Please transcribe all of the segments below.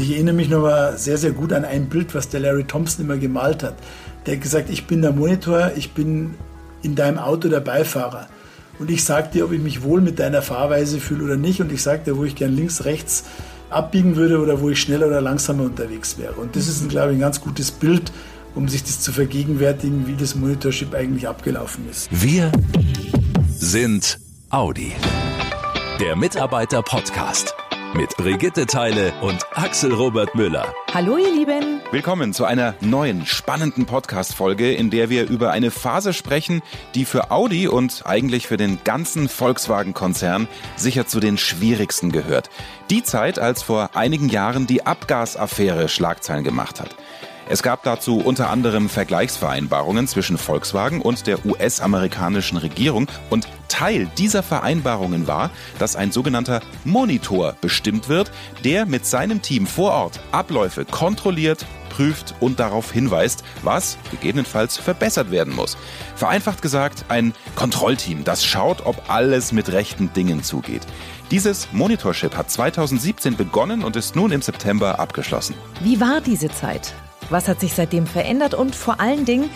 Ich erinnere mich noch mal sehr, sehr gut an ein Bild, was der Larry Thompson immer gemalt hat. Der hat gesagt, ich bin der Monitor, ich bin in deinem Auto der Beifahrer. Und ich sage dir, ob ich mich wohl mit deiner Fahrweise fühle oder nicht. Und ich sage dir, wo ich gern links, rechts abbiegen würde oder wo ich schneller oder langsamer unterwegs wäre. Und das ist, glaube ich, ein ganz gutes Bild, um sich das zu vergegenwärtigen, wie das Monitorship eigentlich abgelaufen ist. Wir sind Audi. Der Mitarbeiter-Podcast mit Brigitte Teile und Axel Robert Müller. Hallo ihr Lieben. Willkommen zu einer neuen spannenden Podcast-Folge, in der wir über eine Phase sprechen, die für Audi und eigentlich für den ganzen Volkswagen-Konzern sicher zu den schwierigsten gehört. Die Zeit, als vor einigen Jahren die Abgasaffäre Schlagzeilen gemacht hat. Es gab dazu unter anderem Vergleichsvereinbarungen zwischen Volkswagen und der US-amerikanischen Regierung und Teil dieser Vereinbarungen war, dass ein sogenannter Monitor bestimmt wird, der mit seinem Team vor Ort Abläufe kontrolliert, prüft und darauf hinweist, was gegebenenfalls verbessert werden muss. Vereinfacht gesagt, ein Kontrollteam, das schaut, ob alles mit rechten Dingen zugeht. Dieses Monitorship hat 2017 begonnen und ist nun im September abgeschlossen. Wie war diese Zeit? Was hat sich seitdem verändert und vor allen Dingen,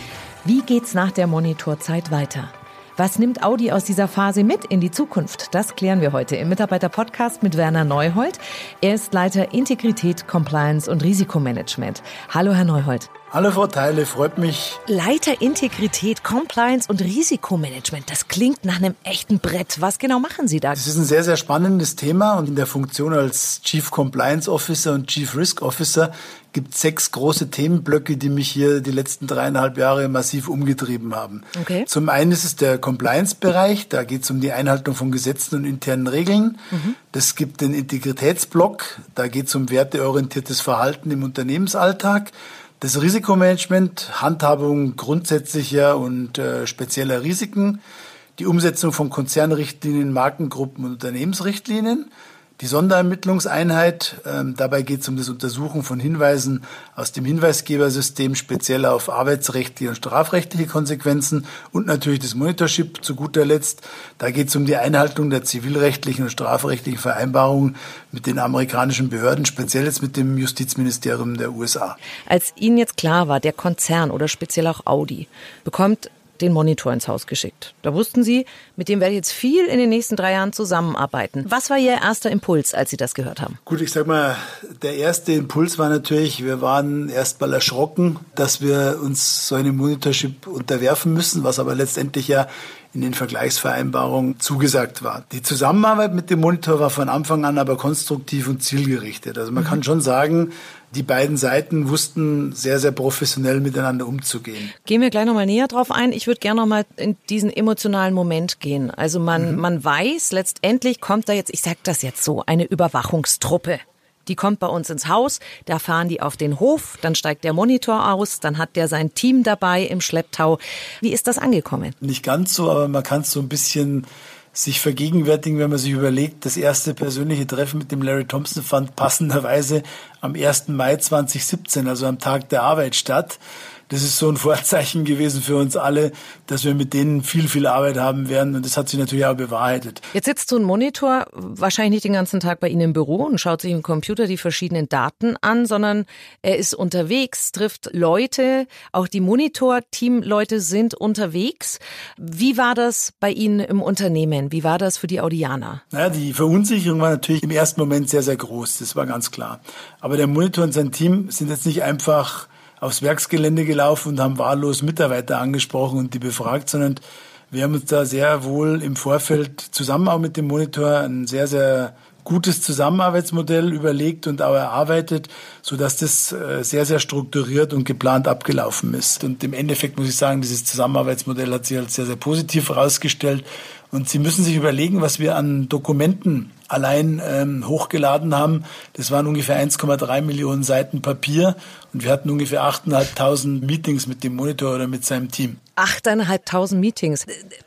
wie geht's nach der Monitorzeit weiter? Was nimmt Audi aus dieser Phase mit in die Zukunft? Das klären wir heute im Mitarbeiter-Podcast mit Werner Neuhold. Er ist Leiter Integrität, Compliance und Risikomanagement. Hallo, Herr Neuhold. Hallo Frau Teile, freut mich. Leiter Integrität, Compliance und Risikomanagement. Das klingt nach einem echten Brett. Was genau machen Sie da? Das ist ein sehr, sehr spannendes Thema und in der Funktion als Chief Compliance Officer und Chief Risk Officer gibt sechs große Themenblöcke, die mich hier die letzten dreieinhalb Jahre massiv umgetrieben haben. Okay. Zum einen ist es der Compliance-Bereich, da geht es um die Einhaltung von Gesetzen und internen Regeln. Mhm. Das gibt den Integritätsblock, da geht es um werteorientiertes Verhalten im Unternehmensalltag. Das Risikomanagement, Handhabung grundsätzlicher und äh, spezieller Risiken, die Umsetzung von Konzernrichtlinien, Markengruppen und Unternehmensrichtlinien die Sonderermittlungseinheit. Ähm, dabei geht es um das Untersuchen von Hinweisen aus dem Hinweisgebersystem, speziell auf arbeitsrechtliche und strafrechtliche Konsequenzen und natürlich das Monitorship zu guter Letzt. Da geht es um die Einhaltung der zivilrechtlichen und strafrechtlichen Vereinbarungen mit den amerikanischen Behörden, speziell jetzt mit dem Justizministerium der USA. Als Ihnen jetzt klar war, der Konzern oder speziell auch Audi bekommt den Monitor ins Haus geschickt. Da wussten Sie, mit dem werde ich jetzt viel in den nächsten drei Jahren zusammenarbeiten. Was war Ihr erster Impuls, als Sie das gehört haben? Gut, ich sag mal, der erste Impuls war natürlich, wir waren erst mal erschrocken, dass wir uns so einem Monitorship unterwerfen müssen, was aber letztendlich ja in den Vergleichsvereinbarungen zugesagt war. Die Zusammenarbeit mit dem Monitor war von Anfang an aber konstruktiv und zielgerichtet. Also man mhm. kann schon sagen, die beiden Seiten wussten sehr, sehr professionell miteinander umzugehen. Gehen wir gleich nochmal näher drauf ein. Ich würde gerne nochmal in diesen emotionalen Moment gehen. Also man, mhm. man weiß, letztendlich kommt da jetzt, ich sage das jetzt so, eine Überwachungstruppe. Die kommt bei uns ins Haus, da fahren die auf den Hof, dann steigt der Monitor aus, dann hat der sein Team dabei im Schlepptau. Wie ist das angekommen? Nicht ganz so, aber man kann es so ein bisschen sich vergegenwärtigen, wenn man sich überlegt, das erste persönliche Treffen mit dem Larry Thompson fand passenderweise am 1. Mai 2017, also am Tag der Arbeit statt das ist so ein Vorzeichen gewesen für uns alle, dass wir mit denen viel, viel Arbeit haben werden. Und das hat sich natürlich auch bewahrheitet. Jetzt sitzt so ein Monitor wahrscheinlich nicht den ganzen Tag bei Ihnen im Büro und schaut sich im Computer die verschiedenen Daten an, sondern er ist unterwegs, trifft Leute. Auch die Monitor-Team-Leute sind unterwegs. Wie war das bei Ihnen im Unternehmen? Wie war das für die Audianer? Naja, die Verunsicherung war natürlich im ersten Moment sehr, sehr groß. Das war ganz klar. Aber der Monitor und sein Team sind jetzt nicht einfach aufs Werksgelände gelaufen und haben wahllos Mitarbeiter angesprochen und die befragt, sondern wir haben uns da sehr wohl im Vorfeld zusammen auch mit dem Monitor ein sehr, sehr gutes Zusammenarbeitsmodell überlegt und auch erarbeitet, so dass das äh, sehr, sehr strukturiert und geplant abgelaufen ist. Und im Endeffekt muss ich sagen, dieses Zusammenarbeitsmodell hat sich als sehr, sehr positiv herausgestellt. Und Sie müssen sich überlegen, was wir an Dokumenten allein ähm, hochgeladen haben. Das waren ungefähr 1,3 Millionen Seiten Papier und wir hatten ungefähr 8.500 Meetings mit dem Monitor oder mit seinem Team. 8.500 Meetings.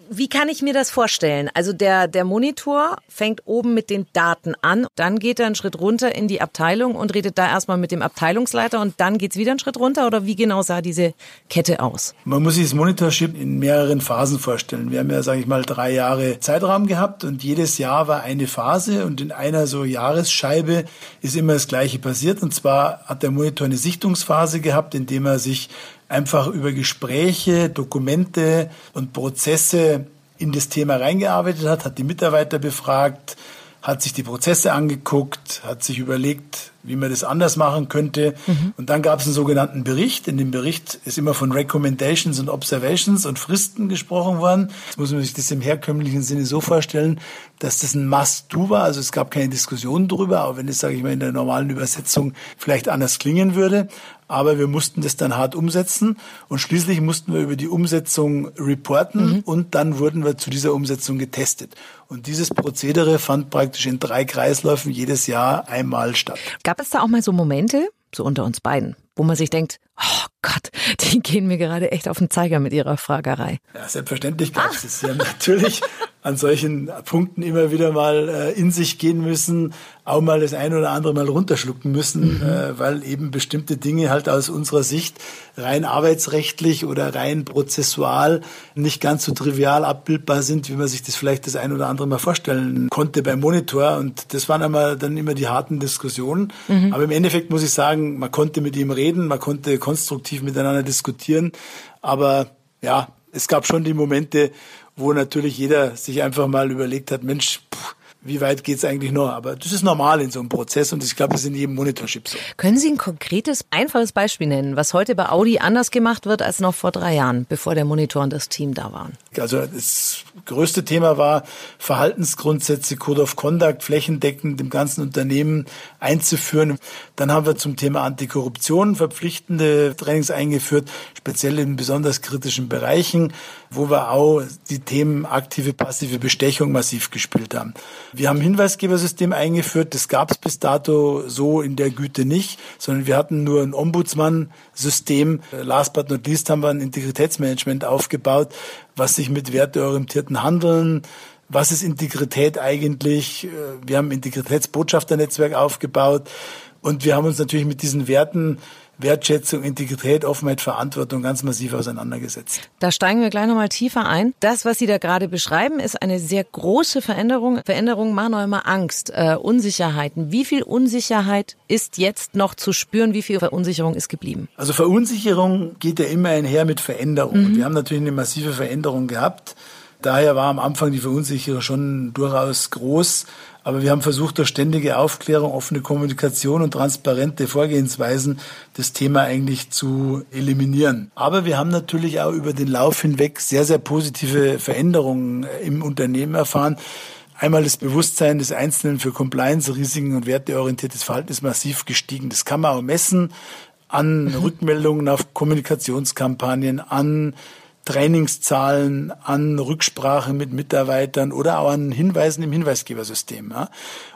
Wie kann ich mir das vorstellen? Also der, der Monitor fängt oben mit den Daten an, dann geht er einen Schritt runter in die Abteilung und redet da erstmal mit dem Abteilungsleiter und dann geht's wieder einen Schritt runter oder wie genau sah diese Kette aus? Man muss sich das Monitorship in mehreren Phasen vorstellen. Wir haben ja, sage ich mal, drei Jahre Zeitraum gehabt und jedes Jahr war eine Phase und in einer so Jahresscheibe ist immer das Gleiche passiert. Und zwar hat der Monitor eine Sichtungsphase gehabt, in dem er sich einfach über Gespräche, Dokumente und Prozesse in das Thema reingearbeitet hat, hat die Mitarbeiter befragt, hat sich die Prozesse angeguckt, hat sich überlegt, wie man das anders machen könnte. Mhm. Und dann gab es einen sogenannten Bericht. In dem Bericht ist immer von Recommendations und Observations und Fristen gesprochen worden. Jetzt muss man sich das im herkömmlichen Sinne so vorstellen, dass das ein Must-Do war. Also es gab keine Diskussion darüber, auch wenn es, sage ich mal, in der normalen Übersetzung vielleicht anders klingen würde. Aber wir mussten das dann hart umsetzen und schließlich mussten wir über die Umsetzung reporten mhm. und dann wurden wir zu dieser Umsetzung getestet. Und dieses Prozedere fand praktisch in drei Kreisläufen jedes Jahr einmal statt. Gab es da auch mal so Momente, so unter uns beiden, wo man sich denkt, oh Gott, die gehen mir gerade echt auf den Zeiger mit ihrer Fragerei. Ja, selbstverständlich gab es das. Sie haben natürlich an solchen Punkten immer wieder mal äh, in sich gehen müssen, auch mal das eine oder andere mal runterschlucken müssen, mhm. äh, weil eben bestimmte Dinge halt aus unserer Sicht rein arbeitsrechtlich oder rein prozessual nicht ganz so trivial abbildbar sind, wie man sich das vielleicht das ein oder andere mal vorstellen konnte beim Monitor. Und das waren einmal dann immer die harten Diskussionen. Mhm. Aber im Endeffekt muss ich sagen, man konnte mit ihm reden, man konnte konstruktiv miteinander diskutieren. Aber ja, es gab schon die Momente, wo natürlich jeder sich einfach mal überlegt hat, Mensch, pff, wie weit geht's eigentlich noch? Aber das ist normal in so einem Prozess und ich glaube, das ist in jedem Monitorship so. Können Sie ein konkretes, einfaches Beispiel nennen, was heute bei Audi anders gemacht wird als noch vor drei Jahren, bevor der Monitor und das Team da waren? Also das größte Thema war Verhaltensgrundsätze, Code of Conduct flächendeckend im ganzen Unternehmen einzuführen. Dann haben wir zum Thema Antikorruption verpflichtende Trainings eingeführt, speziell in besonders kritischen Bereichen, wo wir auch die Themen aktive, passive Bestechung massiv gespielt haben. Wir haben Hinweisgebersystem eingeführt, das gab es bis dato so in der Güte nicht, sondern wir hatten nur ein Ombudsmann-System. Last but not least haben wir ein Integritätsmanagement aufgebaut, was sich mit werteorientierten Handeln, was ist Integrität eigentlich? Wir haben ein Integritätsbotschafternetzwerk aufgebaut und wir haben uns natürlich mit diesen Werten Wertschätzung, Integrität, Offenheit, Verantwortung ganz massiv auseinandergesetzt. Da steigen wir gleich nochmal tiefer ein. Das, was Sie da gerade beschreiben, ist eine sehr große Veränderung. Veränderungen machen auch immer Angst, äh, Unsicherheiten. Wie viel Unsicherheit ist jetzt noch zu spüren? Wie viel Verunsicherung ist geblieben? Also Verunsicherung geht ja immer einher mit Veränderung. Mhm. Wir haben natürlich eine massive Veränderung gehabt. Daher war am Anfang die Verunsicherung schon durchaus groß. Aber wir haben versucht, durch ständige Aufklärung, offene Kommunikation und transparente Vorgehensweisen das Thema eigentlich zu eliminieren. Aber wir haben natürlich auch über den Lauf hinweg sehr, sehr positive Veränderungen im Unternehmen erfahren. Einmal das Bewusstsein des Einzelnen für Compliance, Risiken und werteorientiertes Verhalten ist massiv gestiegen. Das kann man auch messen an mhm. Rückmeldungen auf Kommunikationskampagnen, an Trainingszahlen, an Rücksprache mit Mitarbeitern oder auch an Hinweisen im Hinweisgebersystem. Ja.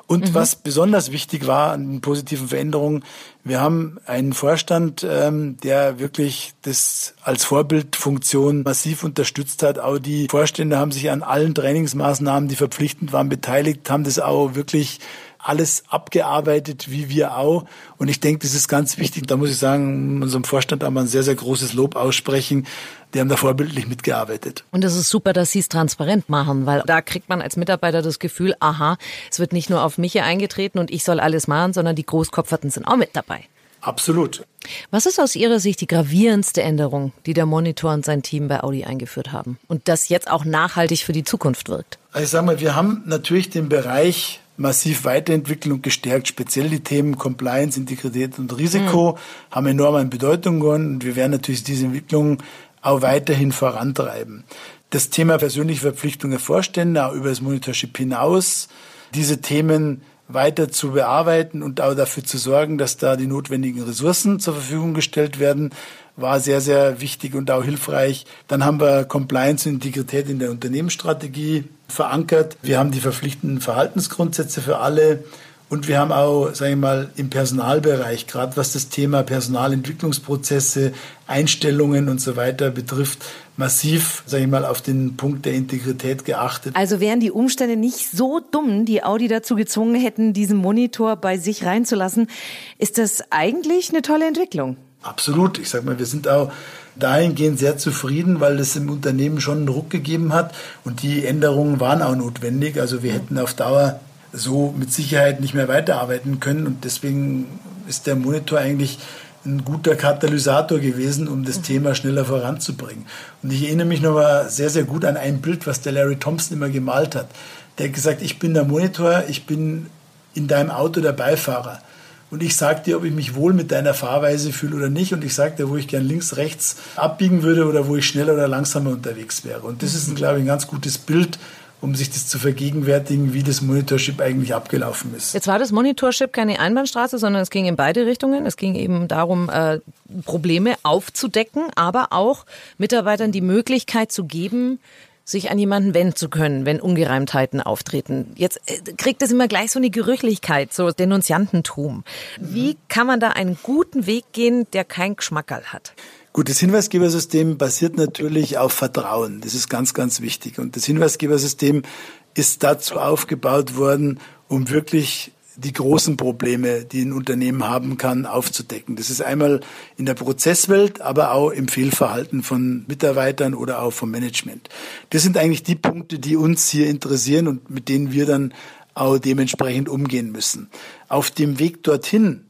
Und mhm. was besonders wichtig war an den positiven Veränderungen, wir haben einen Vorstand, ähm, der wirklich das als Vorbildfunktion massiv unterstützt hat. Auch die Vorstände haben sich an allen Trainingsmaßnahmen, die verpflichtend waren, beteiligt, haben das auch wirklich alles abgearbeitet, wie wir auch. Und ich denke, das ist ganz wichtig. Da muss ich sagen, unserem Vorstand wir ein sehr, sehr großes Lob aussprechen. Die haben da vorbildlich mitgearbeitet. Und es ist super, dass Sie es transparent machen, weil da kriegt man als Mitarbeiter das Gefühl, aha, es wird nicht nur auf mich hier eingetreten und ich soll alles machen, sondern die Großkopferten sind auch mit dabei. Absolut. Was ist aus Ihrer Sicht die gravierendste Änderung, die der Monitor und sein Team bei Audi eingeführt haben und das jetzt auch nachhaltig für die Zukunft wirkt? Also ich sage mal, wir haben natürlich den Bereich massiv weiterentwickelt und gestärkt. Speziell die Themen Compliance, Integrität und Risiko mhm. haben enorm an Bedeutung gewonnen und wir werden natürlich diese Entwicklung auch weiterhin vorantreiben. Das Thema persönliche Verpflichtungen der Vorstände, auch über das Monitorship hinaus, diese Themen weiter zu bearbeiten und auch dafür zu sorgen, dass da die notwendigen Ressourcen zur Verfügung gestellt werden, war sehr, sehr wichtig und auch hilfreich. Dann haben wir Compliance und Integrität in der Unternehmensstrategie verankert. Wir haben die verpflichtenden Verhaltensgrundsätze für alle. Und wir haben auch, sage ich mal, im Personalbereich, gerade was das Thema Personalentwicklungsprozesse, Einstellungen und so weiter betrifft, massiv, sage ich mal, auf den Punkt der Integrität geachtet. Also wären die Umstände nicht so dumm, die Audi dazu gezwungen hätten, diesen Monitor bei sich reinzulassen, ist das eigentlich eine tolle Entwicklung. Absolut. Ich sage mal, wir sind auch dahingehend sehr zufrieden, weil es im Unternehmen schon einen Ruck gegeben hat und die Änderungen waren auch notwendig. Also wir hätten auf Dauer so mit Sicherheit nicht mehr weiterarbeiten können. Und deswegen ist der Monitor eigentlich ein guter Katalysator gewesen, um das Thema schneller voranzubringen. Und ich erinnere mich noch mal sehr, sehr gut an ein Bild, was der Larry Thompson immer gemalt hat. Der hat gesagt, ich bin der Monitor, ich bin in deinem Auto der Beifahrer. Und ich sage dir, ob ich mich wohl mit deiner Fahrweise fühle oder nicht. Und ich sage dir, wo ich gern links, rechts abbiegen würde oder wo ich schneller oder langsamer unterwegs wäre. Und das ist, glaube ich, ein ganz gutes Bild, um sich das zu vergegenwärtigen, wie das Monitorship eigentlich abgelaufen ist. Jetzt war das Monitorship keine Einbahnstraße, sondern es ging in beide Richtungen. Es ging eben darum, äh, Probleme aufzudecken, aber auch Mitarbeitern die Möglichkeit zu geben, sich an jemanden wenden zu können, wenn Ungereimtheiten auftreten. Jetzt äh, kriegt es immer gleich so eine Gerüchlichkeit, so Denunziantentum. Wie kann man da einen guten Weg gehen, der kein Geschmackerl hat? Gut, das Hinweisgebersystem basiert natürlich auf Vertrauen. Das ist ganz, ganz wichtig. Und das Hinweisgebersystem ist dazu aufgebaut worden, um wirklich die großen Probleme, die ein Unternehmen haben kann, aufzudecken. Das ist einmal in der Prozesswelt, aber auch im Fehlverhalten von Mitarbeitern oder auch vom Management. Das sind eigentlich die Punkte, die uns hier interessieren und mit denen wir dann auch dementsprechend umgehen müssen. Auf dem Weg dorthin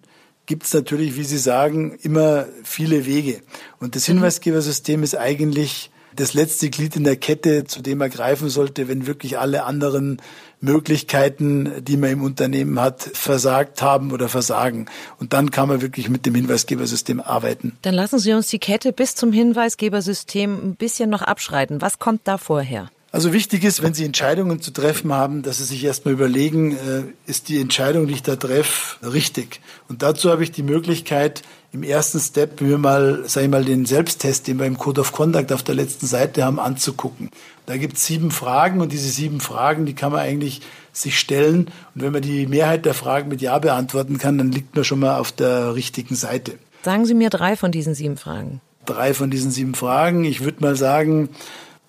gibt es natürlich, wie Sie sagen, immer viele Wege. Und das Hinweisgebersystem ist eigentlich das letzte Glied in der Kette, zu dem er greifen sollte, wenn wirklich alle anderen Möglichkeiten, die man im Unternehmen hat, versagt haben oder versagen. Und dann kann man wirklich mit dem Hinweisgebersystem arbeiten. Dann lassen Sie uns die Kette bis zum Hinweisgebersystem ein bisschen noch abschreiten. Was kommt da vorher? Also wichtig ist, wenn Sie Entscheidungen zu treffen haben, dass Sie sich erstmal überlegen, äh, ist die Entscheidung, die ich da treffe, richtig? Und dazu habe ich die Möglichkeit, im ersten Step mir mal, sag ich mal, den Selbsttest, den wir im Code of Conduct auf der letzten Seite haben, anzugucken. Da gibt es sieben Fragen und diese sieben Fragen, die kann man eigentlich sich stellen. Und wenn man die Mehrheit der Fragen mit Ja beantworten kann, dann liegt man schon mal auf der richtigen Seite. Sagen Sie mir drei von diesen sieben Fragen. Drei von diesen sieben Fragen. Ich würde mal sagen,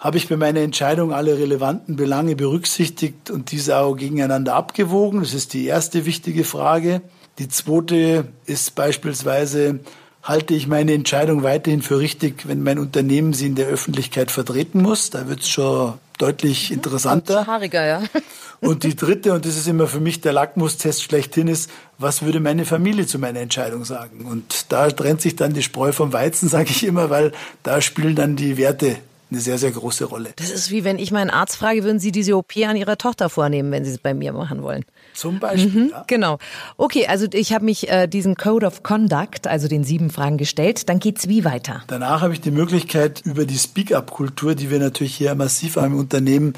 habe ich bei meiner Entscheidung alle relevanten Belange berücksichtigt und diese auch gegeneinander abgewogen? Das ist die erste wichtige Frage. Die zweite ist beispielsweise, halte ich meine Entscheidung weiterhin für richtig, wenn mein Unternehmen sie in der Öffentlichkeit vertreten muss? Da wird es schon deutlich interessanter. Haariger, ja. Und die dritte, und das ist immer für mich der Lackmustest schlechthin, ist, was würde meine Familie zu meiner Entscheidung sagen? Und da trennt sich dann die Spreu vom Weizen, sage ich immer, weil da spielen dann die Werte eine sehr, sehr große Rolle. Das ist wie wenn ich meinen Arzt frage, würden Sie diese OP an Ihrer Tochter vornehmen, wenn Sie es bei mir machen wollen? Zum Beispiel. Mhm, ja. Genau. Okay, also ich habe mich äh, diesen Code of Conduct, also den sieben Fragen gestellt. Dann geht's wie weiter? Danach habe ich die Möglichkeit, über die Speak-up-Kultur, die wir natürlich hier massiv am Unternehmen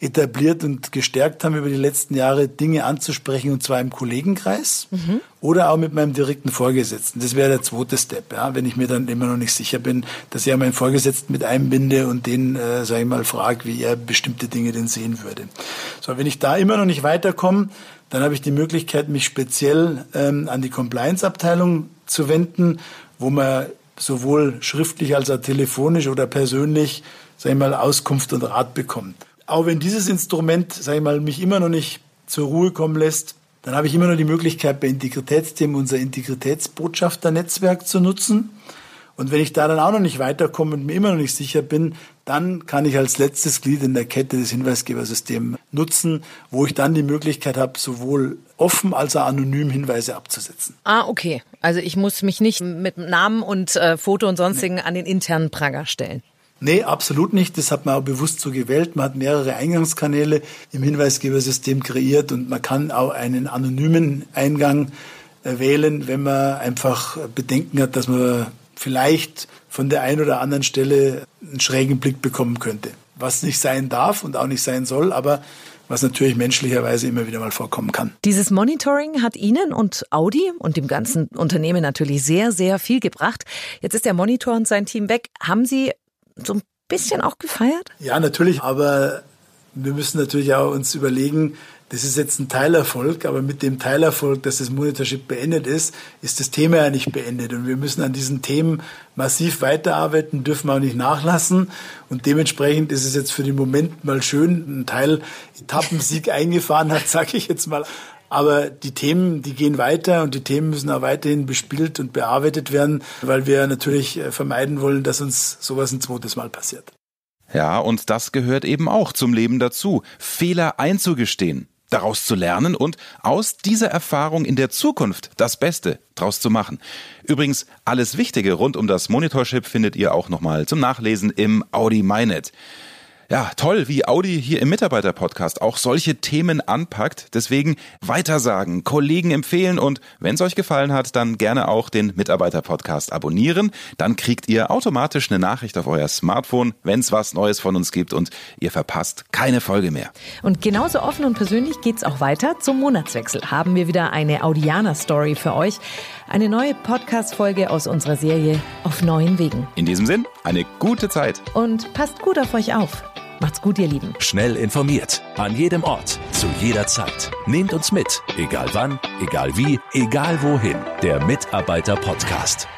etabliert und gestärkt haben, über die letzten Jahre Dinge anzusprechen, und zwar im Kollegenkreis mhm. oder auch mit meinem direkten Vorgesetzten. Das wäre der zweite Step, ja, wenn ich mir dann immer noch nicht sicher bin, dass ich auch meinen Vorgesetzten mit einbinde und den, äh, sage ich mal, frage, wie er bestimmte Dinge denn sehen würde. So, wenn ich da immer noch nicht weiterkomme, dann habe ich die Möglichkeit, mich speziell ähm, an die Compliance-Abteilung zu wenden, wo man sowohl schriftlich als auch telefonisch oder persönlich, sag ich mal, Auskunft und Rat bekommt. Auch wenn dieses Instrument, sag ich mal, mich immer noch nicht zur Ruhe kommen lässt, dann habe ich immer noch die Möglichkeit, bei Integritätsthemen unser Integritätsbotschafternetzwerk zu nutzen. Und wenn ich da dann auch noch nicht weiterkomme und mir immer noch nicht sicher bin, dann kann ich als letztes Glied in der Kette das Hinweisgebersystem nutzen, wo ich dann die Möglichkeit habe, sowohl offen als auch anonym Hinweise abzusetzen. Ah, okay. Also ich muss mich nicht mit Namen und äh, Foto und sonstigen nee. an den internen Pranger stellen. Nee, absolut nicht. Das hat man auch bewusst so gewählt. Man hat mehrere Eingangskanäle im Hinweisgebersystem kreiert und man kann auch einen anonymen Eingang äh, wählen, wenn man einfach Bedenken hat, dass man vielleicht von der einen oder anderen Stelle einen schrägen Blick bekommen könnte. Was nicht sein darf und auch nicht sein soll, aber was natürlich menschlicherweise immer wieder mal vorkommen kann. Dieses Monitoring hat Ihnen und Audi und dem ganzen Unternehmen natürlich sehr, sehr viel gebracht. Jetzt ist der Monitor und sein Team weg. Haben Sie so ein bisschen auch gefeiert? Ja, natürlich, aber wir müssen natürlich auch uns überlegen, das ist jetzt ein Teilerfolg, aber mit dem Teilerfolg, dass das Monitorship beendet ist, ist das Thema ja nicht beendet. Und wir müssen an diesen Themen massiv weiterarbeiten, dürfen auch nicht nachlassen. Und dementsprechend ist es jetzt für den Moment mal schön, ein Teil Etappensieg eingefahren hat, sage ich jetzt mal. Aber die Themen, die gehen weiter und die Themen müssen auch weiterhin bespielt und bearbeitet werden, weil wir natürlich äh, vermeiden wollen, dass uns sowas ein zweites Mal passiert. Ja, und das gehört eben auch zum Leben dazu, Fehler einzugestehen. daraus zu lernen und aus dieser Erfahrung in der Zukunft das Beste draus zu machen. Übrigens, alles Wichtige rund um das Monitorship findet ihr auch nochmal zum Nachlesen im Audi MyNet. Ja, toll, wie Audi hier im Mitarbeiter-Podcast auch solche Themen anpackt. Deswegen weitersagen, Kollegen empfehlen und wenn es euch gefallen hat, dann gerne auch den Mitarbeiter-Podcast abonnieren. Dann kriegt ihr automatisch eine Nachricht auf euer Smartphone, wenn es was Neues von uns gibt und ihr verpasst keine Folge mehr. Und genauso offen und persönlich geht's auch weiter. Zum Monatswechsel haben wir wieder eine Audianer-Story für euch. Eine neue Podcast-Folge aus unserer Serie Auf neuen Wegen. In diesem Sinn, eine gute Zeit. Und passt gut auf euch auf. Macht's gut, ihr Lieben. Schnell informiert, an jedem Ort, zu jeder Zeit. Nehmt uns mit, egal wann, egal wie, egal wohin. Der Mitarbeiter-Podcast.